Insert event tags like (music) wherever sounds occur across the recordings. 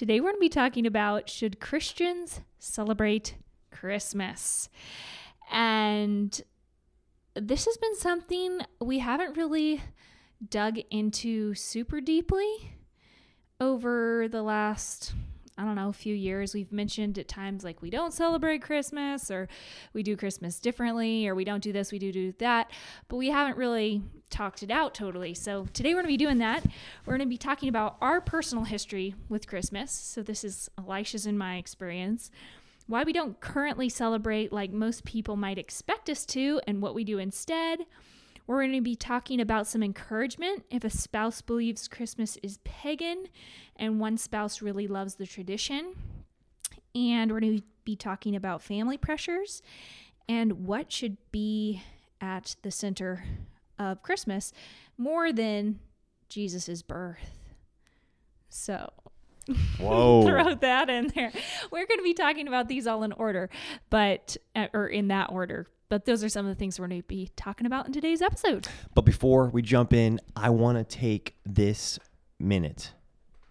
Today we're going to be talking about should Christians celebrate Christmas? And this has been something we haven't really dug into super deeply over the last I don't know, a few years, we've mentioned at times like we don't celebrate Christmas or we do Christmas differently or we don't do this, we do do that, but we haven't really talked it out totally. So today we're going to be doing that. We're going to be talking about our personal history with Christmas. So this is Elisha's and my experience. Why we don't currently celebrate like most people might expect us to and what we do instead we're going to be talking about some encouragement if a spouse believes Christmas is pagan and one spouse really loves the tradition. And we're going to be talking about family pressures and what should be at the center of Christmas more than Jesus' birth. So, Whoa. (laughs) throw that in there. We're going to be talking about these all in order, but, uh, or in that order. But those are some of the things we're going to be talking about in today's episode. But before we jump in, I want to take this minute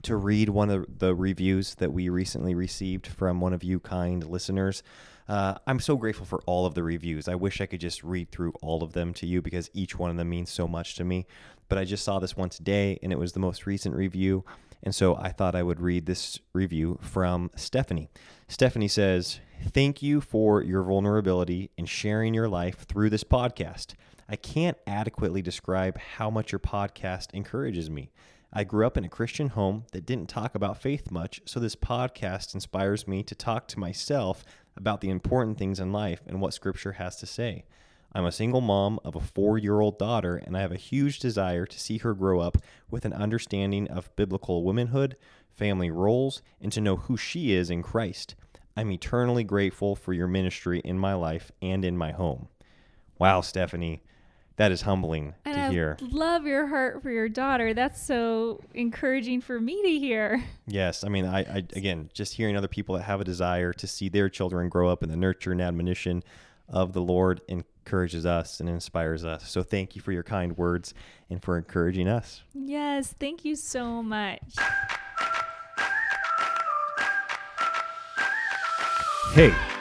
to read one of the reviews that we recently received from one of you kind listeners. Uh, I'm so grateful for all of the reviews. I wish I could just read through all of them to you because each one of them means so much to me. But I just saw this one today and it was the most recent review. And so I thought I would read this review from Stephanie. Stephanie says, Thank you for your vulnerability and sharing your life through this podcast. I can't adequately describe how much your podcast encourages me. I grew up in a Christian home that didn't talk about faith much, so this podcast inspires me to talk to myself about the important things in life and what Scripture has to say. I'm a single mom of a four year old daughter, and I have a huge desire to see her grow up with an understanding of biblical womanhood, family roles, and to know who she is in Christ. I'm eternally grateful for your ministry in my life and in my home. Wow, Stephanie, that is humbling and to I hear. love your heart for your daughter. That's so encouraging for me to hear. Yes, I mean, I, I again, just hearing other people that have a desire to see their children grow up in the nurture and admonition of the Lord encourages us and inspires us. So thank you for your kind words and for encouraging us. Yes, thank you so much. Hey,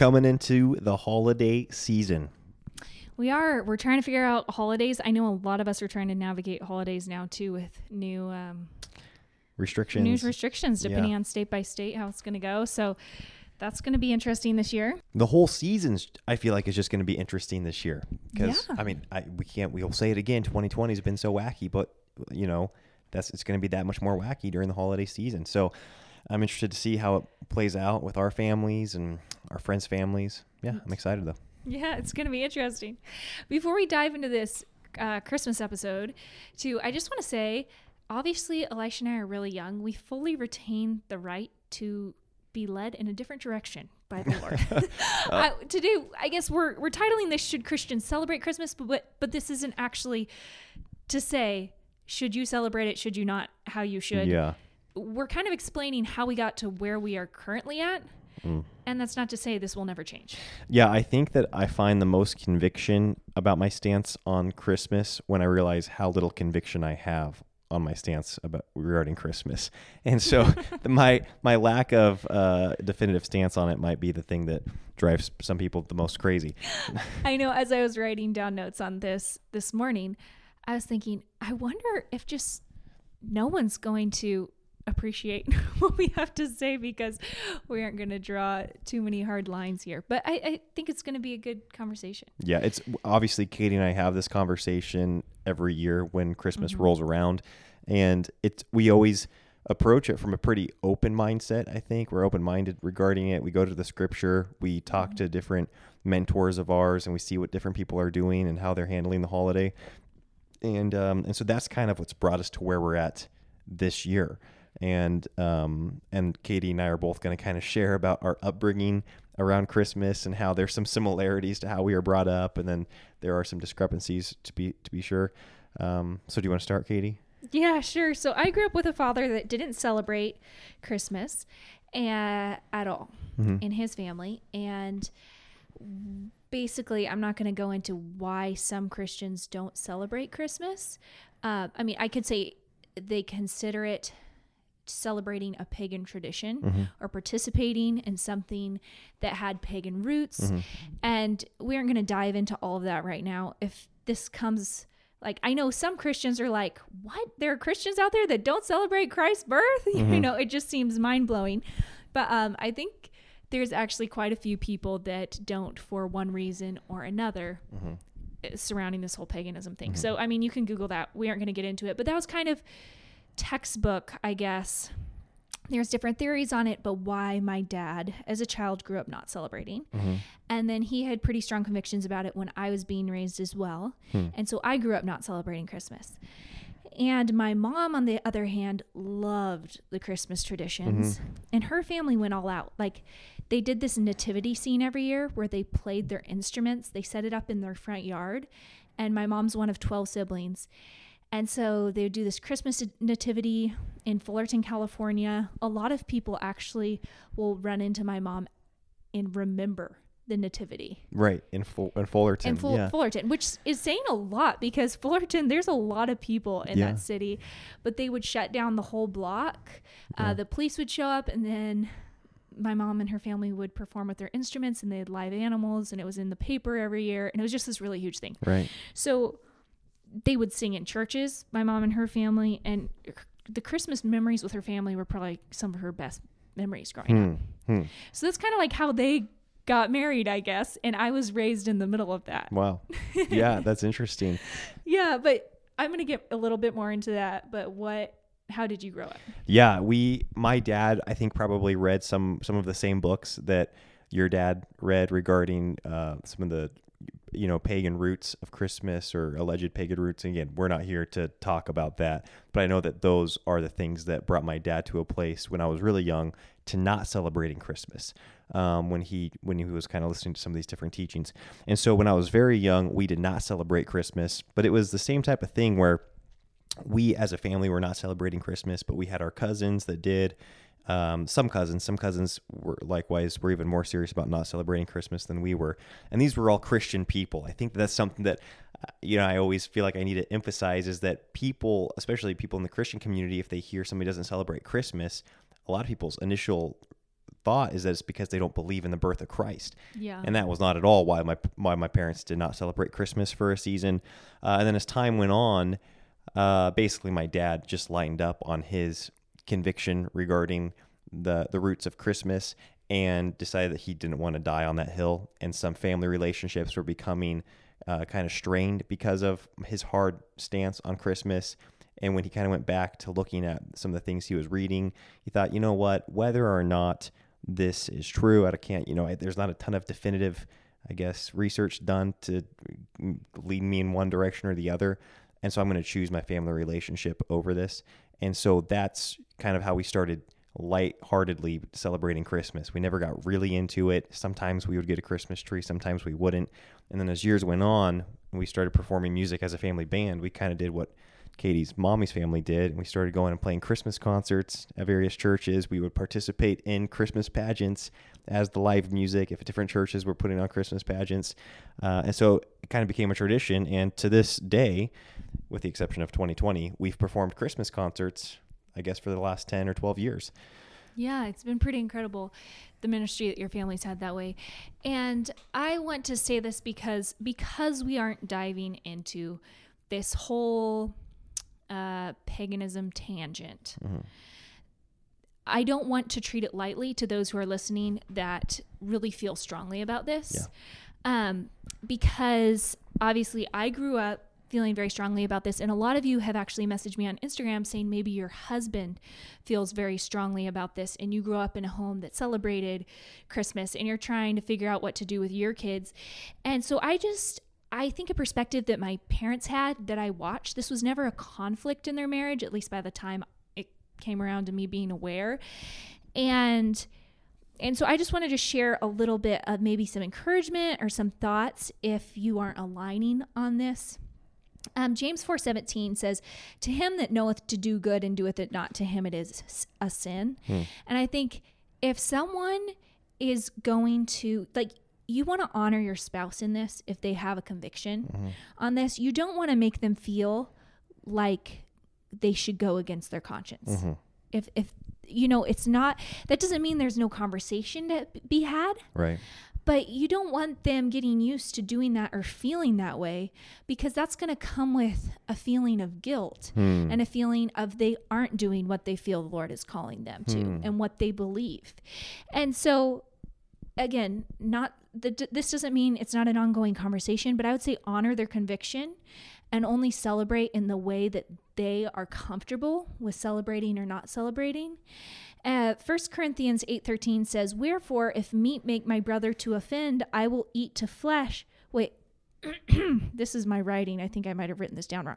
Coming into the holiday season. We are. We're trying to figure out holidays. I know a lot of us are trying to navigate holidays now too with new um, Restrictions. new restrictions depending on state by state how it's going to go. So that's going to be interesting this year. the whole season's I feel like is just going to be interesting this year because Yeah. I mean I, we can't we'll say it again 2020 has been so wacky but you know that's it's going to be that much more wacky during the holiday season so I'm interested to see how it plays out with our families and our friends families yeah I'm excited though Yeah, it's going to be interesting. Before we dive into this uh, Christmas episode, too, I just want to say obviously, Elisha and I are really young. We fully retain the right to be led in a different direction by the Lord. (laughs) (laughs) I, today, I guess we're, we're titling this Should Christians Celebrate Christmas? But, but, but this isn't actually to say, should you celebrate it? Should you not? How you should. yeah We're kind of explaining how we got to where we are currently at. And that's not to say this will never change. Yeah, I think that I find the most conviction about my stance on Christmas when I realize how little conviction I have on my stance about regarding Christmas. (laughs) And so the- (laughs) my my lack of uh, definitive stance on it might be the thing that drives some people the most crazy. (gasps) I know as I was writing down notes on this this morning, I was thinking, I wonder if just no one's going to appreciate (laughs) what we have to say because we aren't going to draw too many hard lines here. But I, I think it's going to be a good conversation. Yeah, it's obviously Katie and I have this conversation every year when Christmas rolls around. and it's we always approach it from a pretty open mindset. I think we're open minded regarding it. We go to the scripture, we talk to different mentors of ours, and we see what different people are doing and how they're handling the holiday, and um, and so that's kind of what's brought us to where we're at this year. And um, and Katie and I are both going to kind of share about our upbringing around Christmas and how there's some similarities to how we are brought up, and then there are some discrepancies to be to be sure. Um, so do you want to start, Katie? Yeah, sure. So I grew up with a father that didn't celebrate Christmas uh, at all Mhm. in his family. And basically, I'm not going to go into why some Christians don't celebrate Christmas. Uh, I mean, I could say they consider it celebrating a pagan tradition mm-hmm. or participating in something that had pagan roots. Mm-hmm. And we aren't going to dive into all of that right now. If this comes like I know some Christians are like, "What? There are Christians out there that don't celebrate Christ's birth?" (laughs) You mm-hmm. know, it just seems mind-blowing. But um I think there's actually quite a few people that don't for one reason or another uh, surrounding this whole paganism thing. So I mean, you can google that. We aren't going to get into it, but that was kind of textbook, I guess. There's different theories on it, but why my dad, as a child, grew up not celebrating. Mm-hmm. And then he had pretty strong convictions about it when I was being raised as well. Hmm. And so I grew up not celebrating Christmas. And my mom, on the other hand, loved the Christmas traditions. Mm-hmm. And her family went all out. Like they did this nativity scene every year where they played their instruments, they set it up in their front yard. And my mom's one of 12 siblings. And so they would do this Christmas nativity in Fullerton, California. A lot of people actually will run into my mom and remember the nativity Right in Ful- in Fullerton. in Full- yeah. Fullerton, which is saying a lot because Fullerton, there's a lot of people in Yeah. that city, but they would shut down the whole block. Uh, the police would show up, and then my mom and her family would perform with their instruments, and they had live animals, and it was in the paper every year, and it was just this really huge thing. right. So they would sing in churches, my mom and her family, and the Christmas memories with her family were probably some of her best memories growing up. Hmm. Hmm. So that's kind of like how they got married, I guess, and I was raised in the middle of that. Wow. (laughs) Yeah, that's interesting. Yeah, but I'm gonna get a little bit more into that. But what? How did you grow up? Yeah, we my dad I think probably read some some of the same books that your dad read regarding uh, some of the you know pagan roots of Christmas or alleged pagan roots. Again, we're not here to talk about that, but I know that those are the things that brought my dad to a place when I was really young to not celebrating Christmas. Um, when he when he was kind of listening to some of these different teachings, and so when I was very young, we did not celebrate Christmas, but it was the same type of thing where we as a family were not celebrating Christmas, but we had our cousins that did. Um, some cousins, some cousins were likewise were even more serious about not celebrating Christmas than we were, and these were all Christian people. I think that's something that uh, you know I always feel like I need to emphasize is that people, especially people in the Christian community, if they hear somebody doesn't celebrate Christmas, a lot of people's initial thought is that it's because they don't believe in the birth of Christ. Yeah. And that was not at all why my why my parents did not celebrate Christmas for a season. Uh, and then as time went on, uh, basically my dad just lined up on his conviction regarding the the roots of Christmas and decided that he didn't want to die on that hill. And some family relationships were becoming uh, kind of strained because of his hard stance on Christmas. And when he kind of went back to looking at some of the things he was reading, he thought, you know what, whether or not this is true, I can't, you know, I, there's not a ton of definitive, I guess, research done to lead me in one direction or the other. And so I'm going to choose my family relationship over this. And so that's kind of how we started lightheartedly celebrating Christmas. We never got really into it. Sometimes we would get a Christmas tree, sometimes we wouldn't. And then as years went on, we started performing music as a family band, we kind of did what Katie's mommy's family did. And we started going and playing Christmas concerts at various churches. We would participate in Christmas pageants as the live music if different churches were putting on Christmas pageants. Uh, and so it kind of became a tradition. And to this day, with the exception of 2020, we've performed Christmas concerts, I guess, for the last 10 or 12 years. Yeah, it's been pretty incredible the ministry that your family's had that way. And I want to say this because because we aren't diving into this whole uh, paganism tangent. I don't want to treat it lightly to those who are listening that really feel strongly about this. Um, because obviously I grew up feeling very strongly about this. And a lot of you have actually messaged me on Instagram saying maybe your husband feels very strongly about this and you grew up in a home that celebrated Christmas and you're trying to figure out what to do with your kids. And so I just, I think a perspective that my parents had that I watched, this was never a conflict in their marriage, at least by the time it came around to me being aware. And and so I just wanted to share a little bit of maybe some encouragement or some thoughts if you aren't aligning on this. Um, James 4:17 says, "To him that knoweth to do good and doeth it not, to him it is a sin." Hmm. And I think if someone is going to like you want to honor your spouse in this if they have a conviction mm-hmm. on this. You don't want to make them feel like they should go against their conscience. Mm-hmm. If if you know, it's not that doesn't mean there's no conversation to be had. Right. But you don't want them getting used to doing that or feeling that way because that's going to come with a feeling of guilt hmm. and a feeling of they aren't doing what they feel the Lord is calling them to hmm. and what they believe. And so again, not the, this doesn't mean it's not an ongoing conversation, but I would say honor their conviction and only celebrate in the way that they are comfortable with celebrating or not celebrating. Uh, 1 Corinthians 8:13 says, "Wherefore if meat make my brother to offend, I will eat to flesh." Wait, (clears throat) this is my writing. I think I might have written this down wrong.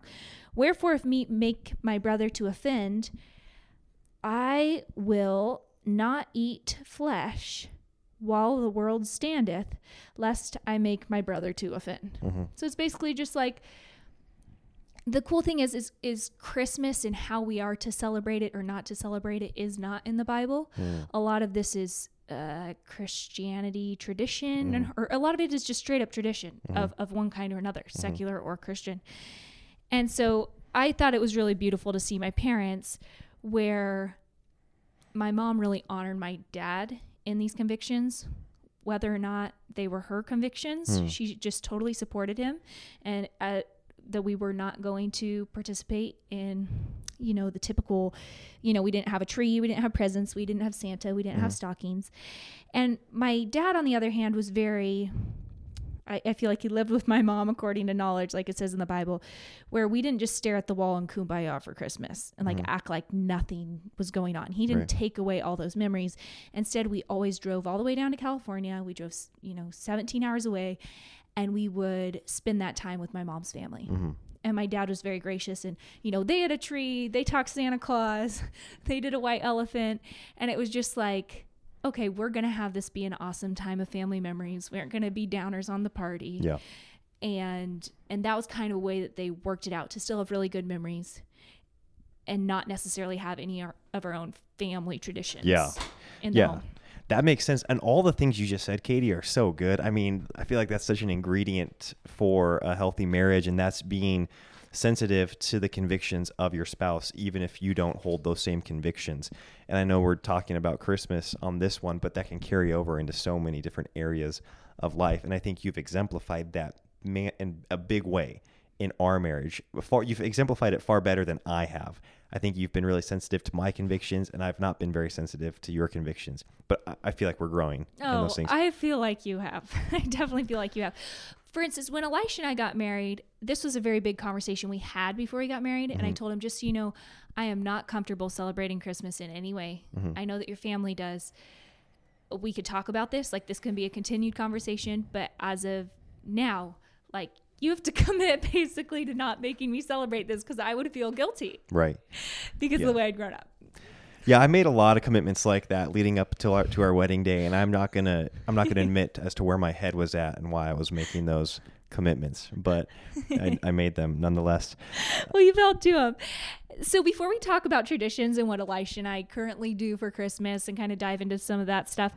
Wherefore if meat make my brother to offend, I will not eat flesh while the world standeth, lest I make my brother to offend. Mm-hmm. So it's basically just like the cool thing is is is Christmas and how we are to celebrate it or not to celebrate it is not in the Bible. Mm. A lot of this is uh, Christianity tradition, mm. and, or a lot of it is just straight up tradition mm. of of one kind or another, mm-hmm. secular or Christian. And so I thought it was really beautiful to see my parents where my mom really honored my dad in these convictions whether or not they were her convictions. Mm. She just totally supported him, and uh, that we were not going to participate in, you know, the typical, you know, we didn't have a tree, we didn't have presents, we didn't have Santa, we didn't mm. have stockings. And my dad, on the other hand, was very I, I feel like he lived with my mom according to knowledge, like it says in the Bible, where we didn't just stare at the wall and kumbaya for Christmas and like mm-hmm. act like nothing was going on. He didn't right. take away all those memories. Instead, we always drove all the way down to California. We drove, you know, 17 hours away and we would spend that time with my mom's family. Mm-hmm and my dad was very gracious and you know they had a tree they talked santa claus (laughs) they did a white elephant and it was just like okay, we're going to have this be an awesome time of family memories. We aren't going to be downers on the party. Yeah. And and that was kind of a way that they worked it out to still have really good memories and not necessarily have any of our own family traditions. Yeah. yeah. Home. That makes sense. And all the things you just said, Katie, are so good. I mean, I feel like that's such an ingredient for a healthy marriage, and that's being sensitive to the convictions of your spouse, even if you don't hold those same convictions. And I know we're talking about Christmas on this one, but that can carry over into so many different areas of life. And I think you've exemplified that in a big way in our marriage. Far, you've exemplified it far better than I have. I think you've been really sensitive to my convictions, and I've not been very sensitive to your convictions. But I feel like we're growing oh, in those things. I feel like you have. (laughs) I definitely feel like you have for instance, when Elisha and I got married, this was a very big conversation we had before we got married. Mm-hmm. And I mm-hmm. told him, just so you know, I am not comfortable celebrating Christmas in any way. Mm-hmm. I know that your family does. We could talk about this. Like, this can be a continued conversation. But as of now, like, you have to (laughs) commit basically to not making me celebrate this because I would feel guilty. Right. (laughs) because yeah. of the way I'd grown up. Yeah, I made a lot of commitments like that leading up to our to our wedding day, and I'm not gonna I'm not gonna (laughs) admit as to where my head was at and why I was making those commitments, but I, (laughs) I made them nonetheless. Well, you've held to them. Um, so before we talk about traditions and what Elisha and I currently do for Christmas and kind of dive into some of that stuff,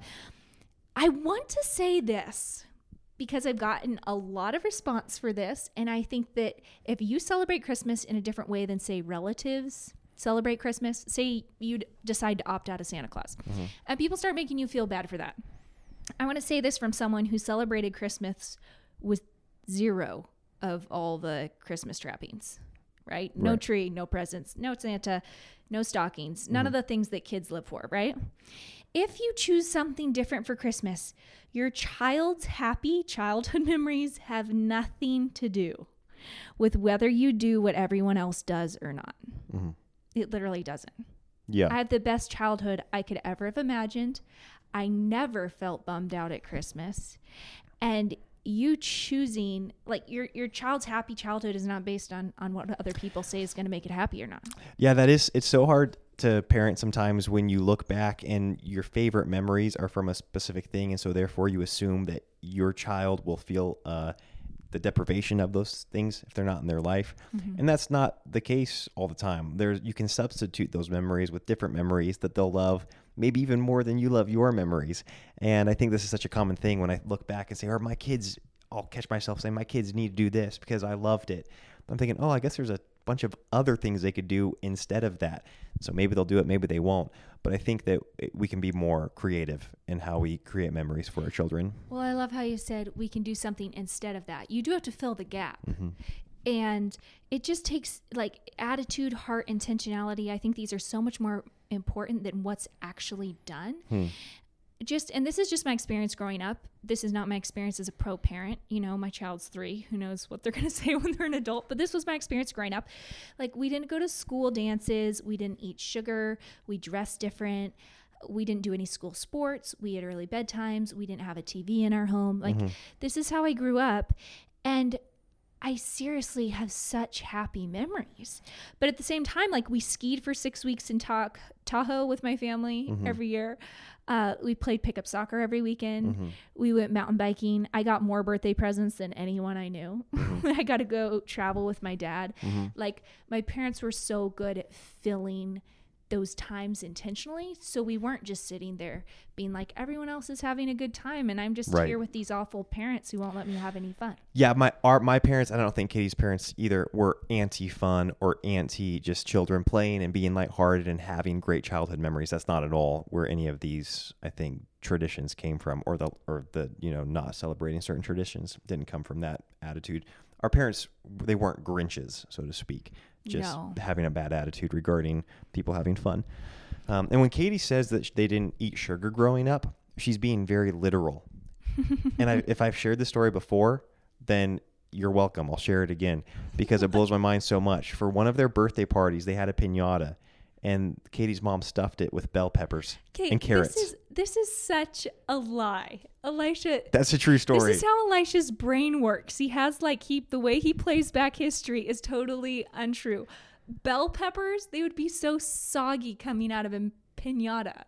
I want to say this because I've gotten a lot of response for this. And I think that if you celebrate Christmas in a different way than, say, relatives celebrate Christmas, say you decide to opt out of Santa Claus, mm-hmm. and people start making you feel bad for that. I want to say this from someone who celebrated Christmas with zero of all the Christmas trappings, right? right. No tree, no presents, no Santa, no stockings, none mm-hmm. of the things that kids live for, right? If you choose something different for Christmas, your child's happy childhood (laughs) memories have nothing to do with whether you do what everyone else does or not. Mhm. It literally doesn't. Yeah. I had the best childhood I could ever have imagined. I never felt bummed out at Christmas. And you choosing like your your child's happy childhood is not based on on what other people say is going to make it happy or not. Yeah, that is. It's so hard to parent sometimes when you look back and your favorite memories are from a specific thing, and so therefore you assume that your child will feel uh, the deprivation of those things if they're not in their life, mm-hmm. and that's not the case all the time. There's you can substitute those memories with different memories that they'll love, maybe even more than you love your memories. And I think this is such a common thing when I look back and say, "Are my kids?" I'll catch myself saying, "My kids need to do this because I loved it." I'm thinking, "Oh, I guess there's a bunch of other things they could do instead of that. So maybe they'll do it, maybe they won't. But I think that we can be more creative in how we create memories for our children. Well, I love how you said we can do something instead of that. You do have to fill the gap. Mm-hmm. And it just takes like attitude, heart, intentionality. I think these are so much more important than what's actually done. Hmm. Just, and this is just my experience growing up. This is not my experience as a pro parent. You know, my child's three. Who knows what they're (laughs) going to say when they're an adult? But this was my experience growing up. Like, we didn't go to school dances, we didn't eat sugar, we dressed different we didn't do any school sports we had early bedtimes we didn't have a tv in our home like mm-hmm. this is how i grew up and i seriously have such happy memories but at the same time like we skied for six weeks in Ta- tahoe with my family mm-hmm. every year uh, we played pickup soccer every weekend. Mm-hmm. We went mountain biking. I got more birthday presents than anyone i knew. Mm-hmm. (laughs) I got to go travel with my dad. Mm-hmm. Like my parents were so good at filling those times intentionally. So we weren't just sitting there being like, everyone else is having a good time, and I'm just Right. here with these awful parents who won't let me have any fun. Yeah, my our my parents, I don't think Katie's parents either were anti fun or anti just children playing and being lighthearted and having great childhood memories. That's not at all where any of these I think traditions came from or the or the, you know, not celebrating certain traditions didn't come from that attitude. Our parents they weren't Grinches, so to speak. Just No. having a bad attitude regarding people having fun. Um, and when Katie says that sh- they didn't eat sugar growing up, she's being very literal. (laughs) and I, if I've shared this story before, then you're welcome. I'll share it again because it blows my mind so much. For one of their birthday parties, they had a pinata, and Katie's mom stuffed it with bell peppers and carrots. This is this is such a lie, Elisha. That's a true story. This is how Elisha's brain works. He has like he the way he plays back history is totally untrue. Bell peppers, they would be so soggy coming out of a pinata.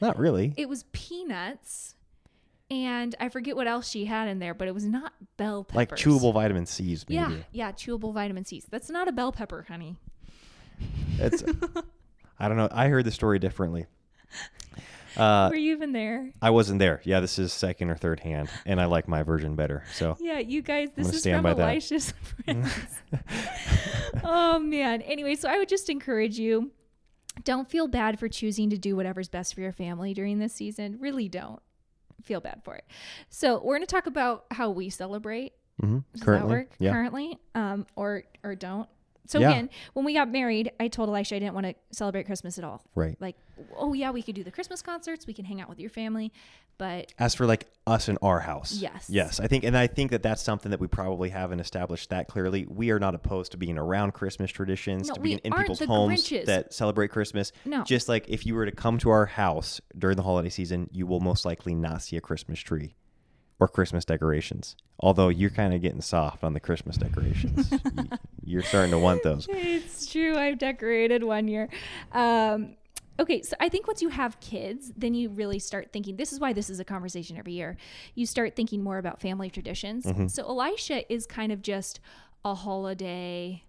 Not really. It was peanuts, and I forget what else she had in there, but it was not bell peppers. like chewable vitamin C's, maybe. Yeah, yeah, chewable vitamin C's. That's not a bell pepper, honey. It's. (laughs) I don't know. I heard the story differently. Uh, Were you even there? I wasn't there. Yeah, this is second or third hand, and I like my version better. So Yeah, you guys, this is from. Elisha's (laughs) friends. oh man. Anyway, so I would just encourage you. Don't feel bad for choosing to do whatever's best for your family during this season. Really don't feel bad for it. So we're gonna talk about how we celebrate. mhm, Does currently, that work? yeah, Currently, um, or or don't. So Yeah. again, when we got married, I told Elisha I didn't want to celebrate Christmas at all. right. Like, oh yeah, we could do the Christmas concerts, we can hang out with your family, but As for like us in our house, Yes. yes, I think, and I think that that's something that we probably haven't established that clearly. We are not opposed to being around Christmas traditions, No, to being in people's homes Grinches. that celebrate Christmas. No. just like if you were to come to our house during the holiday season, you will most likely not see a Christmas tree or Christmas decorations. Although you're kind of getting soft on the Christmas decorations, (laughs) you're starting to want those. It's true. I've decorated one year. Um, okay, so I think once you have kids, then you really start thinking. This is why this is a conversation every year. You start thinking more about family traditions. Mm-hmm. So Elisha is kind of just a holiday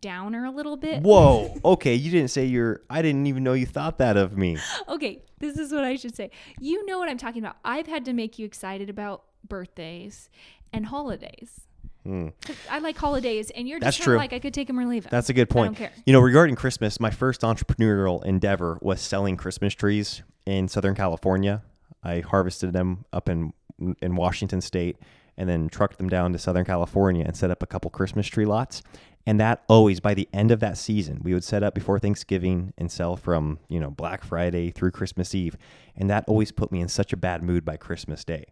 downer a little bit. Whoa. (laughs) Okay, you didn't say you're. I didn't even know you thought that of me. Okay, this is what I should say. You know what I'm talking about. I've had to make you excited about birthdays and holidays. 'Cause I like holidays, and you're. That's just true. like I could take them or leave them. That's a good I don't point. care. You know, regarding Christmas, my first entrepreneurial endeavor was selling Christmas trees in Southern California. I harvested them up in in Washington State and then trucked them down to Southern California and set up a couple Christmas tree lots. And that always by the end of that season, we would set up before Thanksgiving and sell from, you know, Black Friday through Christmas Eve. And that always put me in such a bad mood by Christmas Day.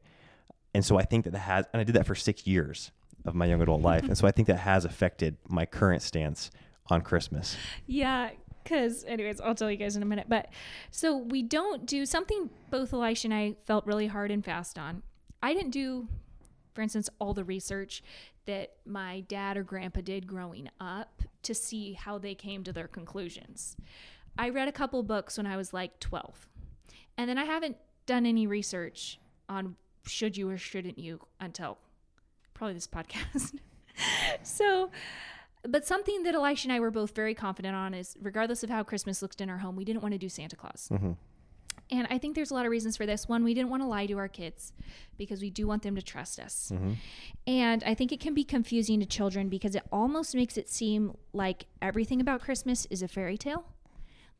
And so I think that that has, and I did that for six years. of my young adult life, and so I think that has affected my current stance on Christmas. Yeah, because anyways, I'll tell you guys in a minute. But so we don't do something both Elisha and I felt really hard and fast on. I didn't do, for instance, all the research that my dad or grandpa did growing up to see how they came to their conclusions. I read a couple books when I was like 12. And then I haven't done any research on should you or shouldn't you until probably this podcast. (laughs) so, but something that Elisha and I were both very confident on is regardless of how Christmas looked in our home, we didn't want to do Santa Claus. Mm-hmm. And I think there's a lot of reasons for this. One, we didn't want to lie to our kids because we do want them to trust us. Mm-hmm. And I think it can be confusing to children because it almost makes it seem like everything about Christmas is a fairy tale.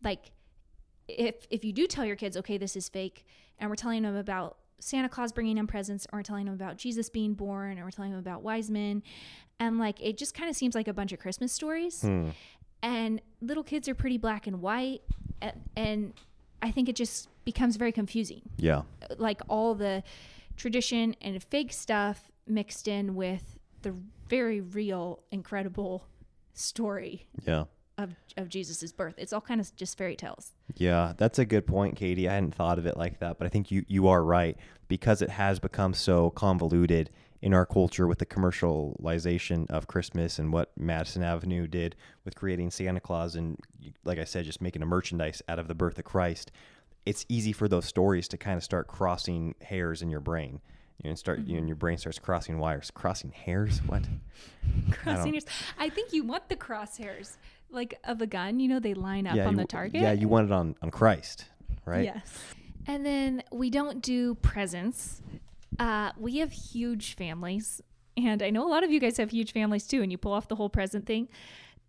Like if if you do tell your kids, okay, this is fake, and we're telling them about Santa Claus bringing them presents, or we're telling them about Jesus being born, or we're telling them about wise men, and like it just kind of seems like a bunch of Christmas stories. Hmm. And little kids are pretty black and white, and, and I think it just becomes very confusing Yeah. like all the tradition and fake stuff mixed in with the very real, incredible story Yeah. of, of Jesus' birth. It's all kind of just fairy tales. Yeah, that's a good point, Katie. I hadn't thought of it like that, but I think you, you are right because it has become so convoluted in our culture with the commercialization of Christmas and what Madison Avenue did with creating Santa Claus and, like I said, just making a merchandise out of the birth of Christ. It's easy for those stories to kind of start crossing hairs in your brain. You know, and start, you know, and your brain starts crossing wires. Crossing hairs? What? Crossing yours. I think you want the crosshairs, like of a gun. You know, they line up on you, the target. Yeah, you want it on, on Christ, right? Yes. And then we don't do presents. Uh, we have huge families. And I know a lot of you guys have huge families too, and you pull off the whole present thing.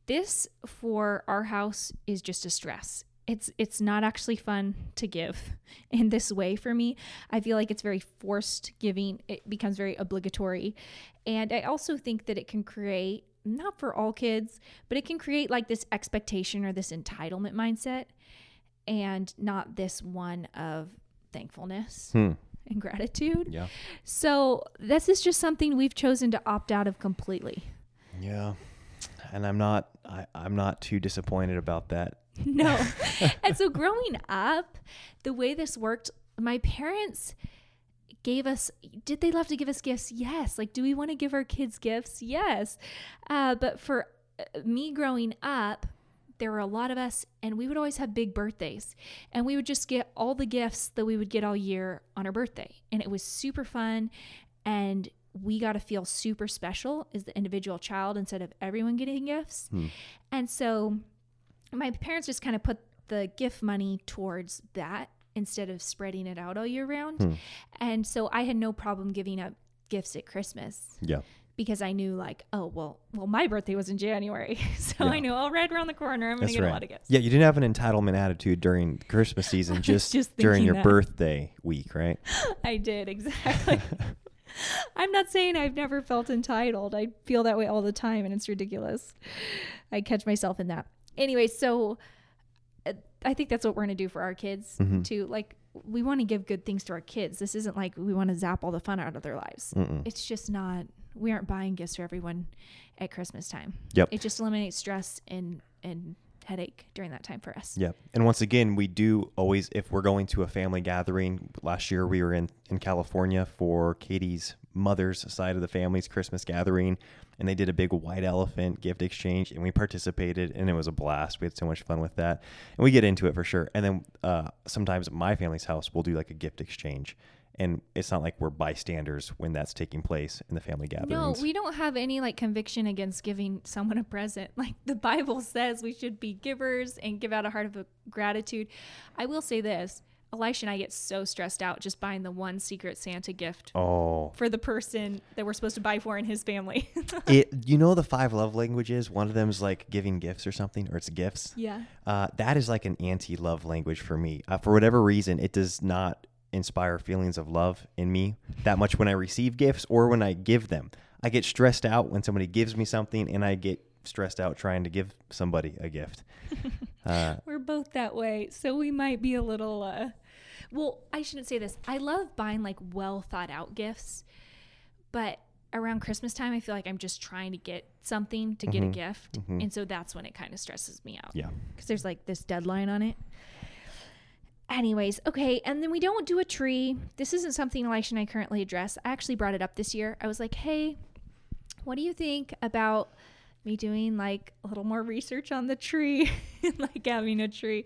This for our house is just a stress. It's it's not actually fun to give (laughs) in this way for me. I feel like it's very forced giving. It becomes very obligatory. And I also think that it can create not for all kids, but it can create like this expectation or this entitlement mindset and not this one of thankfulness Hmm. And gratitude. Yeah. So this is just something we've chosen to opt out of completely. Yeah. And I'm not I, I'm not too disappointed about that. (laughs) No. (laughs) and so growing up, the way this worked, my parents gave us did they love to give us gifts yes like do we want to give our kids gifts yes uh, but for uh, me growing up there were a lot of us and we would always have big birthdays and we would just get all the gifts that we would get all year on our birthday and it was super fun and we got to feel super special as the individual child instead of everyone getting gifts Hmm. and so my parents just kind of put the gift money towards that instead of spreading it out all year round. Hmm. And so I had no problem giving up gifts at Christmas Yeah. Because I knew like, oh well, well my birthday was in January, (laughs) so Yeah. I know, oh right around the corner, I'm gonna That's get right. a lot of gifts. Yeah, you didn't have an entitlement attitude during Christmas (laughs) season, just, just during your that. birthday week, right? (laughs) I did exactly. I'm not saying I've never felt entitled. I feel that way all the time, and it's ridiculous. I catch myself in that. Anyway, so uh, I think that's what we're gonna do for our kids Mhm. too. Like we want to give good things to our kids. This isn't like we want to zap all the fun out of their lives. Mm-mm. It's just not. We aren't buying gifts for everyone at Christmas time. Yep. It just eliminates stress and and headache during that time for us. Yeah. And once again, we do always, if we're going to a family gathering, last year we were in, in California for Katie's mother's side of the family's Christmas gathering, and they did a big white elephant gift exchange, and we participated, and it was a blast. We had so much fun with that. And we get into it for sure. And then uh, sometimes at my family's house, we'll do like a gift exchange. And it's not like we're bystanders when that's taking place in the family gatherings. No, we don't have any like conviction against giving someone a present. (laughs) Like the Bible (laughs) says we should be givers and give out a heart of gratitude. I will say this Elisha and I get so stressed out just buying the one secret Santa gift oh, for the person that we're supposed to buy for in his family. (laughs) it. You know the five love languages. One of them is like giving gifts or something, or it's gifts. yeah. Uh, that is like an anti-love language for me. Uh, for whatever reason, it does not inspire feelings of love in me that much when I receive gifts or when I give them. I get stressed out when somebody gives me something, and I get stressed out trying to give somebody a gift. (laughs) Uh, We're both that way. So we might be a little uh well, I shouldn't say this. I love buying like well thought out gifts, but around Christmas time, I feel like I'm just trying to get something to get a gift. And so that's when it kind of stresses me out. Yeah. Because there's like this deadline on it. Anyways, okay. And then we don't do a tree. This isn't something Elisha and I currently address. I actually brought it up this year. I was like, hey, what do you think about me doing like a little more research on the tree (laughs) like having a tree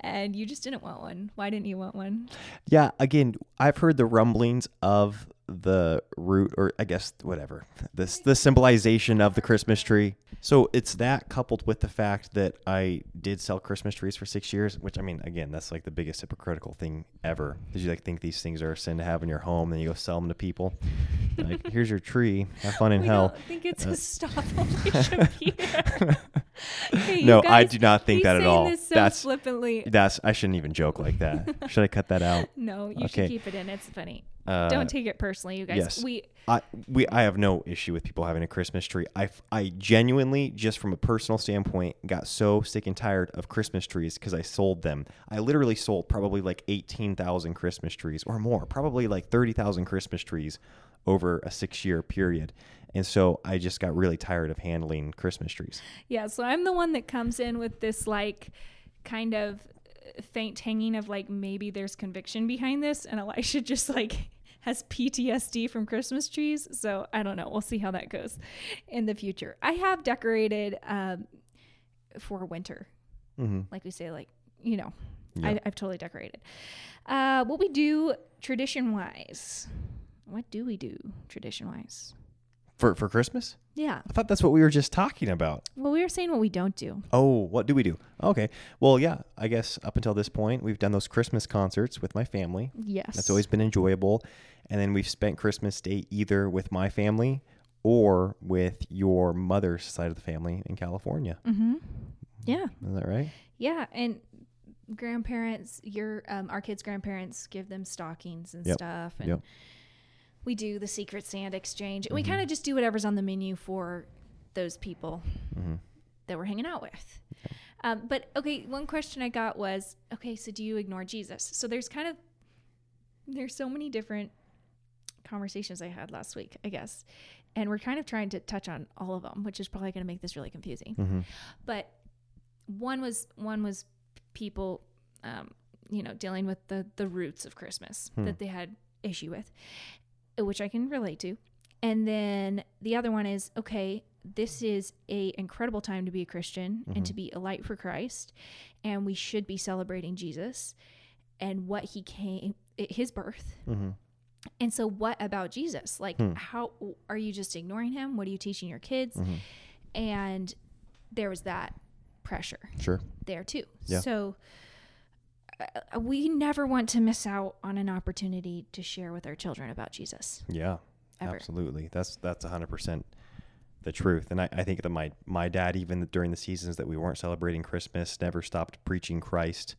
and you just didn't want one why didn't you want one Yeah, again, I've heard the rumblings of the root or I guess whatever. This the symbolization of the Christmas tree. So it's that coupled with the fact that I did sell Christmas trees for 6 years, which I mean, again, that's like the biggest hypocritical thing ever. Did you like think these things are a sin to have in your home and you go sell them to people? like, (laughs) here's your tree. Have fun in we hell. don't think it's uh, a stop Elisha Peter. Okay, you No, I do not think that at all. so That's- flippantly That's I shouldn't even joke like that. (laughs) Should I cut that out? no you Okay. should keep it in it's funny Uh, don't take it personally you guys yes. we I we I have no issue with people having a Christmas tree. I I genuinely just from a personal standpoint got so sick and tired of Christmas trees because I sold them. I literally sold probably like eighteen thousand Christmas trees or more, probably like thirty thousand Christmas trees over a six year period. And so I just got really tired of handling Christmas trees. Yeah, so I'm the one that comes in with this like kind of faint hanging of like maybe there's conviction behind this, and Elisha (laughs) just like has PTSD from Christmas trees. So I don't know. We'll see how that goes in the future. I have decorated um, for winter, Mm-hmm. like we say, like you know, Yeah. I, I've totally decorated. Uh, what we do tradition wise. What do we do tradition wise? For for Christmas? Yeah. I thought that's what we were just talking about. Well, we were saying what we don't do. Oh, what do we do? Okay. Well, yeah, I guess up until this point, we've done those Christmas concerts with my family. Yes. That's always been enjoyable. And then we've spent Christmas Day either with my family or with your mother's side of the family in California. Mm-hmm. Yeah. Is that right? Yeah, and grandparents, your um, our kids' grandparents give them stockings and Yep. stuff, and Yep. We do the Secret sand exchange, and we Mm-hmm. kind of just do whatever's on the menu for those people Mm-hmm. that we're hanging out with. Um, but okay, one question I got was, okay, so do you ignore Jesus? So there's kind of there's so many different conversations I had last week, I guess, and we're kind of trying to touch on all of them, which is probably going to make this really confusing Mm-hmm. but one was one was people um, you know dealing with the the roots of christmas Hmm. that they had issue with which i can relate to and then the other one is okay this is a incredible time to be a christian and to be a light for christ and we should be celebrating jesus and what he came his birth Mm-hmm. and so what about jesus like Hmm. how are you just ignoring him what are you teaching your kids Mm-hmm. and there was that pressure Sure. there too. Yeah. So Uh, we never want to miss out on an opportunity to share with our children about Jesus. Yeah. Ever. Absolutely. That's that's hundred percent the truth. And I, I think that my my dad, even during the seasons that we weren't celebrating Christmas, never stopped preaching Christ.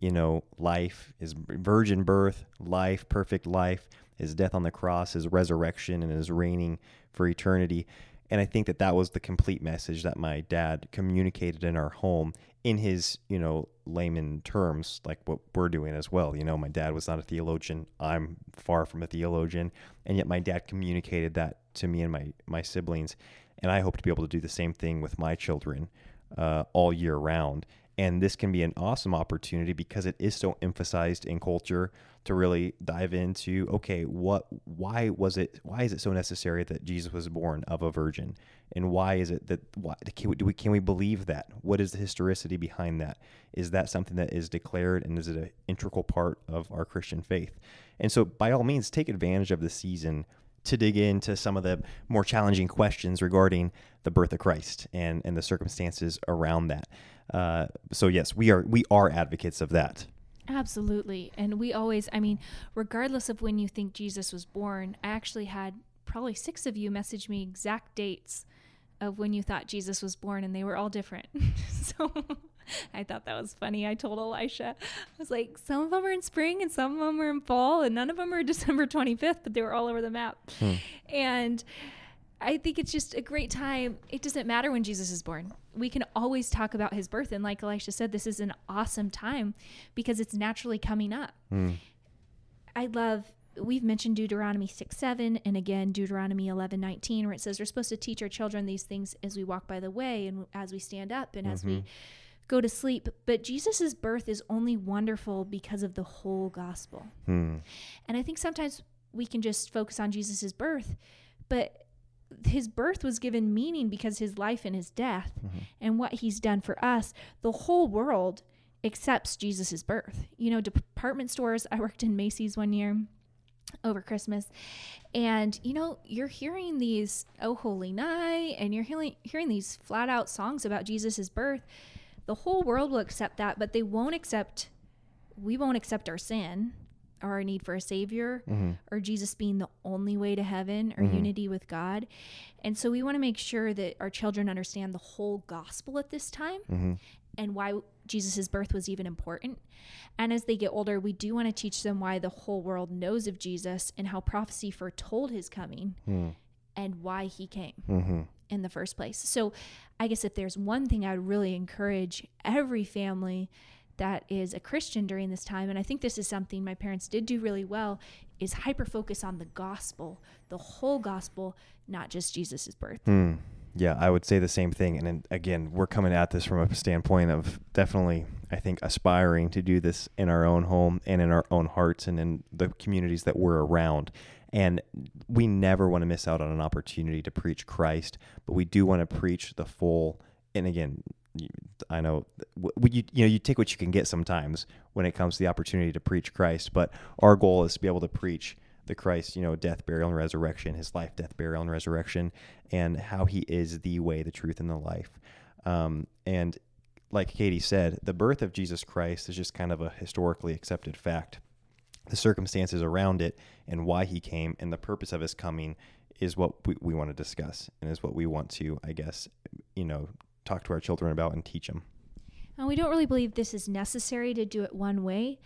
You know, life, his virgin birth, life, perfect life, his death on the cross, his resurrection, and his reigning for eternity. And I think that that was the complete message that my dad communicated in our home in his, you know, layman terms, like what we're doing as well. You know, my dad was not a theologian. I'm far from a theologian. And yet my dad communicated that to me and my, my siblings. And I hope to be able to do the same thing with my children uh, all year round. And this can be an awesome opportunity because it is so emphasized in culture to really dive into okay, what, why was it, why is it so necessary that Jesus was born of a virgin, and why is it that why can we, do we can we believe that? What is the historicity behind that? Is that something that is declared, and is it an integral part of our Christian faith? And so, by all means, take advantage of the season to dig into some of the more challenging questions regarding the birth of Christ and and the circumstances around that. Uh, so yes, we are we are advocates of that. Absolutely. And we always, I mean, regardless of when you think Jesus was born, I actually had probably six of you message me exact dates of when you thought Jesus was born, and they were all different. (laughs) so (laughs) I thought that was funny. I told Elisha, I was like, some of them are in spring and some of them are in fall, and none of them are (laughs) December 25th, but they were all over the map. Hmm. And I think it's just a great time. It doesn't matter when Jesus is born. We can always talk about his birth. And like Elisha said, this is an awesome time because it's naturally coming up. I love we've mentioned Deuteronomy 6 7 and again Deuteronomy eleven nineteen, where it says we're supposed to teach our children these things as we walk by the way and as we stand up and as we go to sleep. But Jesus' birth is only wonderful because of the whole gospel. Hmm. And I think sometimes we can just focus on Jesus' birth, but his birth was given meaning because his life and his death mm-hmm. and what he's done for us. The whole world accepts Jesus' birth. You know, department stores, I worked in Macy's one year over Christmas. And you know, you're hearing these "Oh Holy Night" and you're hearing hearing these flat out songs about Jesus' birth. The whole world will accept that, but they won't accept we won't accept our sin or our need for a savior mm-hmm. or Jesus being the only way to heaven or mm-hmm. unity with God. And so we want to make sure that our children understand the whole gospel at this time mm-hmm. and why Jesus' birth was even important. And as they get older, we do want to teach them why the whole world knows of Jesus and how prophecy foretold his coming mm. and why he came in the first place. So, I guess if there's one thing I would really encourage every family that is a Christian during this time, and I think this is something my parents did do really well, is hyper focus on the gospel, the whole gospel, not just Jesus' birth. Hmm. Yeah, I would say the same thing. And again, we're coming at this from a standpoint of definitely, I think, aspiring to do this in our own home and in our own hearts and in the communities that we're around. And we never want to miss out on an opportunity to preach Christ, but we do want to preach the full. And again, I know you you know you take what you can get sometimes when it comes to the opportunity to preach Christ, but our goal is to be able to preach the Christ, you know, death, burial, and resurrection, his life, death, burial, and resurrection, and how he is the way, the truth, and the life. Um, and like Katie said, the birth of Jesus Christ is just kind of a historically accepted fact. The circumstances around it and why he came and the purpose of his coming is what we, we want to discuss and is what we want to, I guess, you know, talk to our children about and teach them. And we don't really believe this is necessary to do it one way.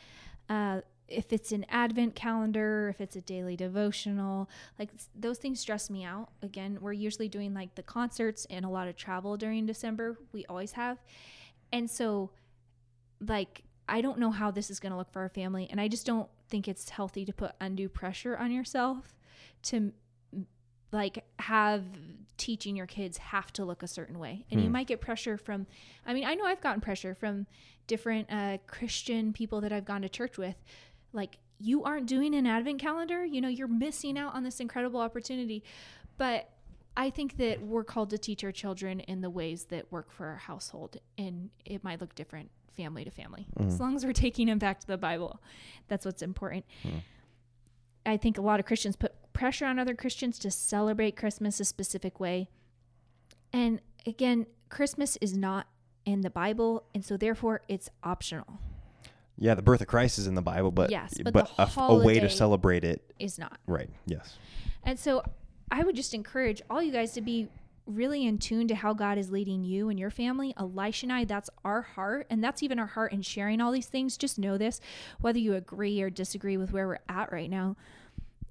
Uh, if it's an advent calendar, if it's a daily devotional, like those things stress me out. Again, we're usually doing like the concerts and a lot of travel during December. We always have. And so, like, I don't know how this is going to look for our family. And I just don't think it's healthy to put undue pressure on yourself to like have teaching your kids have to look a certain way. And you hmm. might get pressure from i mean i know i've gotten pressure from different uh, christian people that i've gone to church with. Like you aren't doing an advent calendar you know you're missing out on this incredible opportunity. But i think that we're called to teach our children in the ways that work for our household and it might look different family to family. As hmm. long as we're taking them back to the bible that's what's important hmm. I think a lot of Christians put pressure on other Christians to celebrate Christmas a specific way. And again, Christmas is not in the Bible, and so therefore it's optional. Yeah, the birth of Christ is in the Bible, but Yes, but but a, a way to celebrate it, Is not. right? Yes. And so I would just encourage all you guys to be really in tune to how God is leading you and your family. Elisha and I, that's our heart. And that's even our heart in sharing all these things. Just know this, whether you agree or disagree with where we're at right now,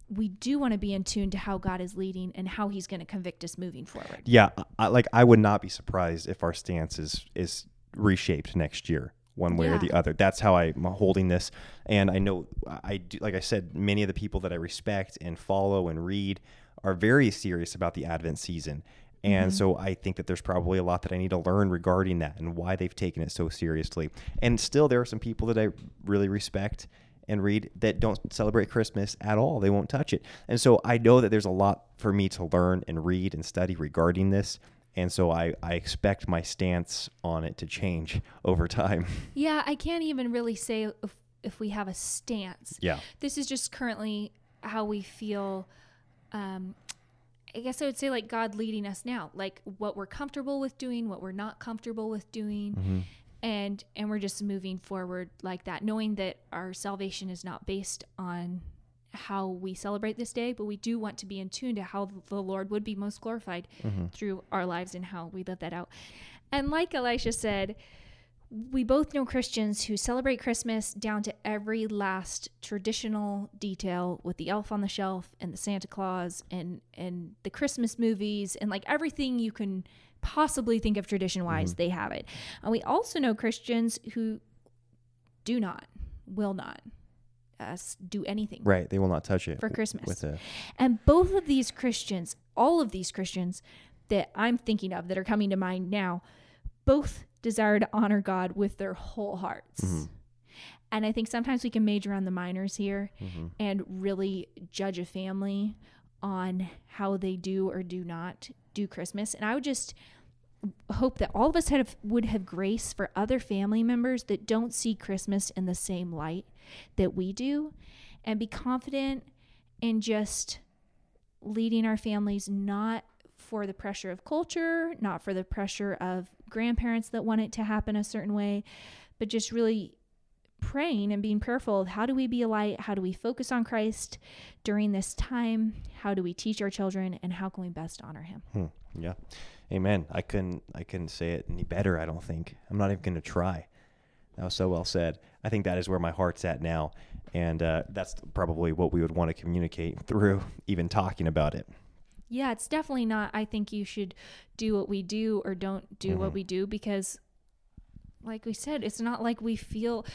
we do want to be in tune to how God is leading and how he's going to convict us moving forward. Yeah, I, like I would not be surprised if our stance is is reshaped next year, one way or the other. That's how I'm holding this, and I know I do. Like I said, many of the people that I respect and follow and read are very serious about the Advent season. And so I think that there's probably a lot that I need to learn regarding that and why they've taken it so seriously. And still, there are some people that I really respect and read that don't celebrate Christmas at all. They won't touch it. And so I know that there's a lot for me to learn and read and study regarding this. And so I, I expect my stance on it to change (laughs) over time. Yeah, I can't even really say if, if we have a stance. Yeah. This is just currently how we feel. Um, I guess I would say like God leading us now, like what we're comfortable with doing, what we're not comfortable with doing, mm-hmm. and and we're just moving forward like that, knowing that our salvation is not based on how we celebrate this day, but we do want to be in tune to how the Lord would be most glorified mm-hmm. through our lives and how we live that out. And like Elisha said, we both know Christians who celebrate Christmas down to every last traditional detail with the elf on the shelf and the Santa Claus and and the Christmas movies and like everything you can possibly think of tradition wise, mm-hmm. they have it. And we also know Christians who do not, will not, uh, us do anything Right. They will not touch it for Christmas. with a And both of these Christians, all of these Christians that I'm thinking of that are coming to mind now, both desire to honor God with their whole hearts. Mhm. And I think sometimes we can major on the minors here Mhm. and really judge a family on how they do or do not do Christmas. And I would just hope that all of us have, would have grace for other family members that don't see Christmas in the same light that we do and be confident in just leading our families not for the pressure of culture, not for the pressure of grandparents that want it to happen a certain way, but just really praying and being prayerful of how do we be a light? How do we focus on Christ during this time? How do we teach our children? And how can we best honor him? Hmm. Yeah. Amen. I couldn't I couldn't say it any better, I don't think. I'm not even gonna try. That was so well said. I think that is where my heart's at now. And uh, that's probably what we would want to communicate through even talking about it. Yeah, it's definitely not. I think you should do what we do or don't do what Mhm. we do because, like we said, it's not like we feel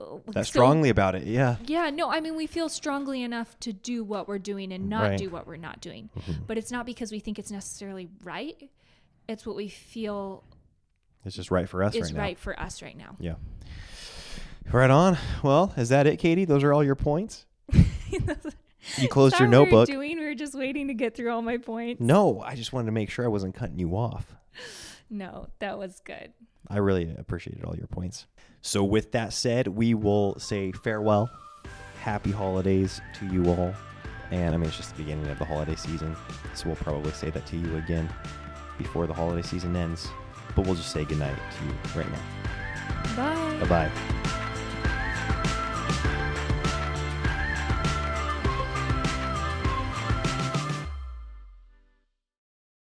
uh, That so- strongly about it, yeah. Yeah, no, I mean, we feel strongly enough to do what we're doing and not Right. do what we're not doing. Mhm. But it's not because we think it's necessarily right. It's what we feel It's just right for us right now. right for us right now. Yeah. Right on. Well, is that it, Katie? Those are all your points? (laughs) (laughs) You closed your that what notebook. We were doing. We were just waiting to get through all my points. No, I just wanted to make sure I wasn't cutting you off. No, that was good. I really appreciated all your points. So, with that said, we will say farewell. Happy holidays to you all. And I mean, it's just the beginning of the holiday season. So, we'll probably say that to you again before the holiday season ends. But we'll just say goodnight to you right now. Bye. Bye bye.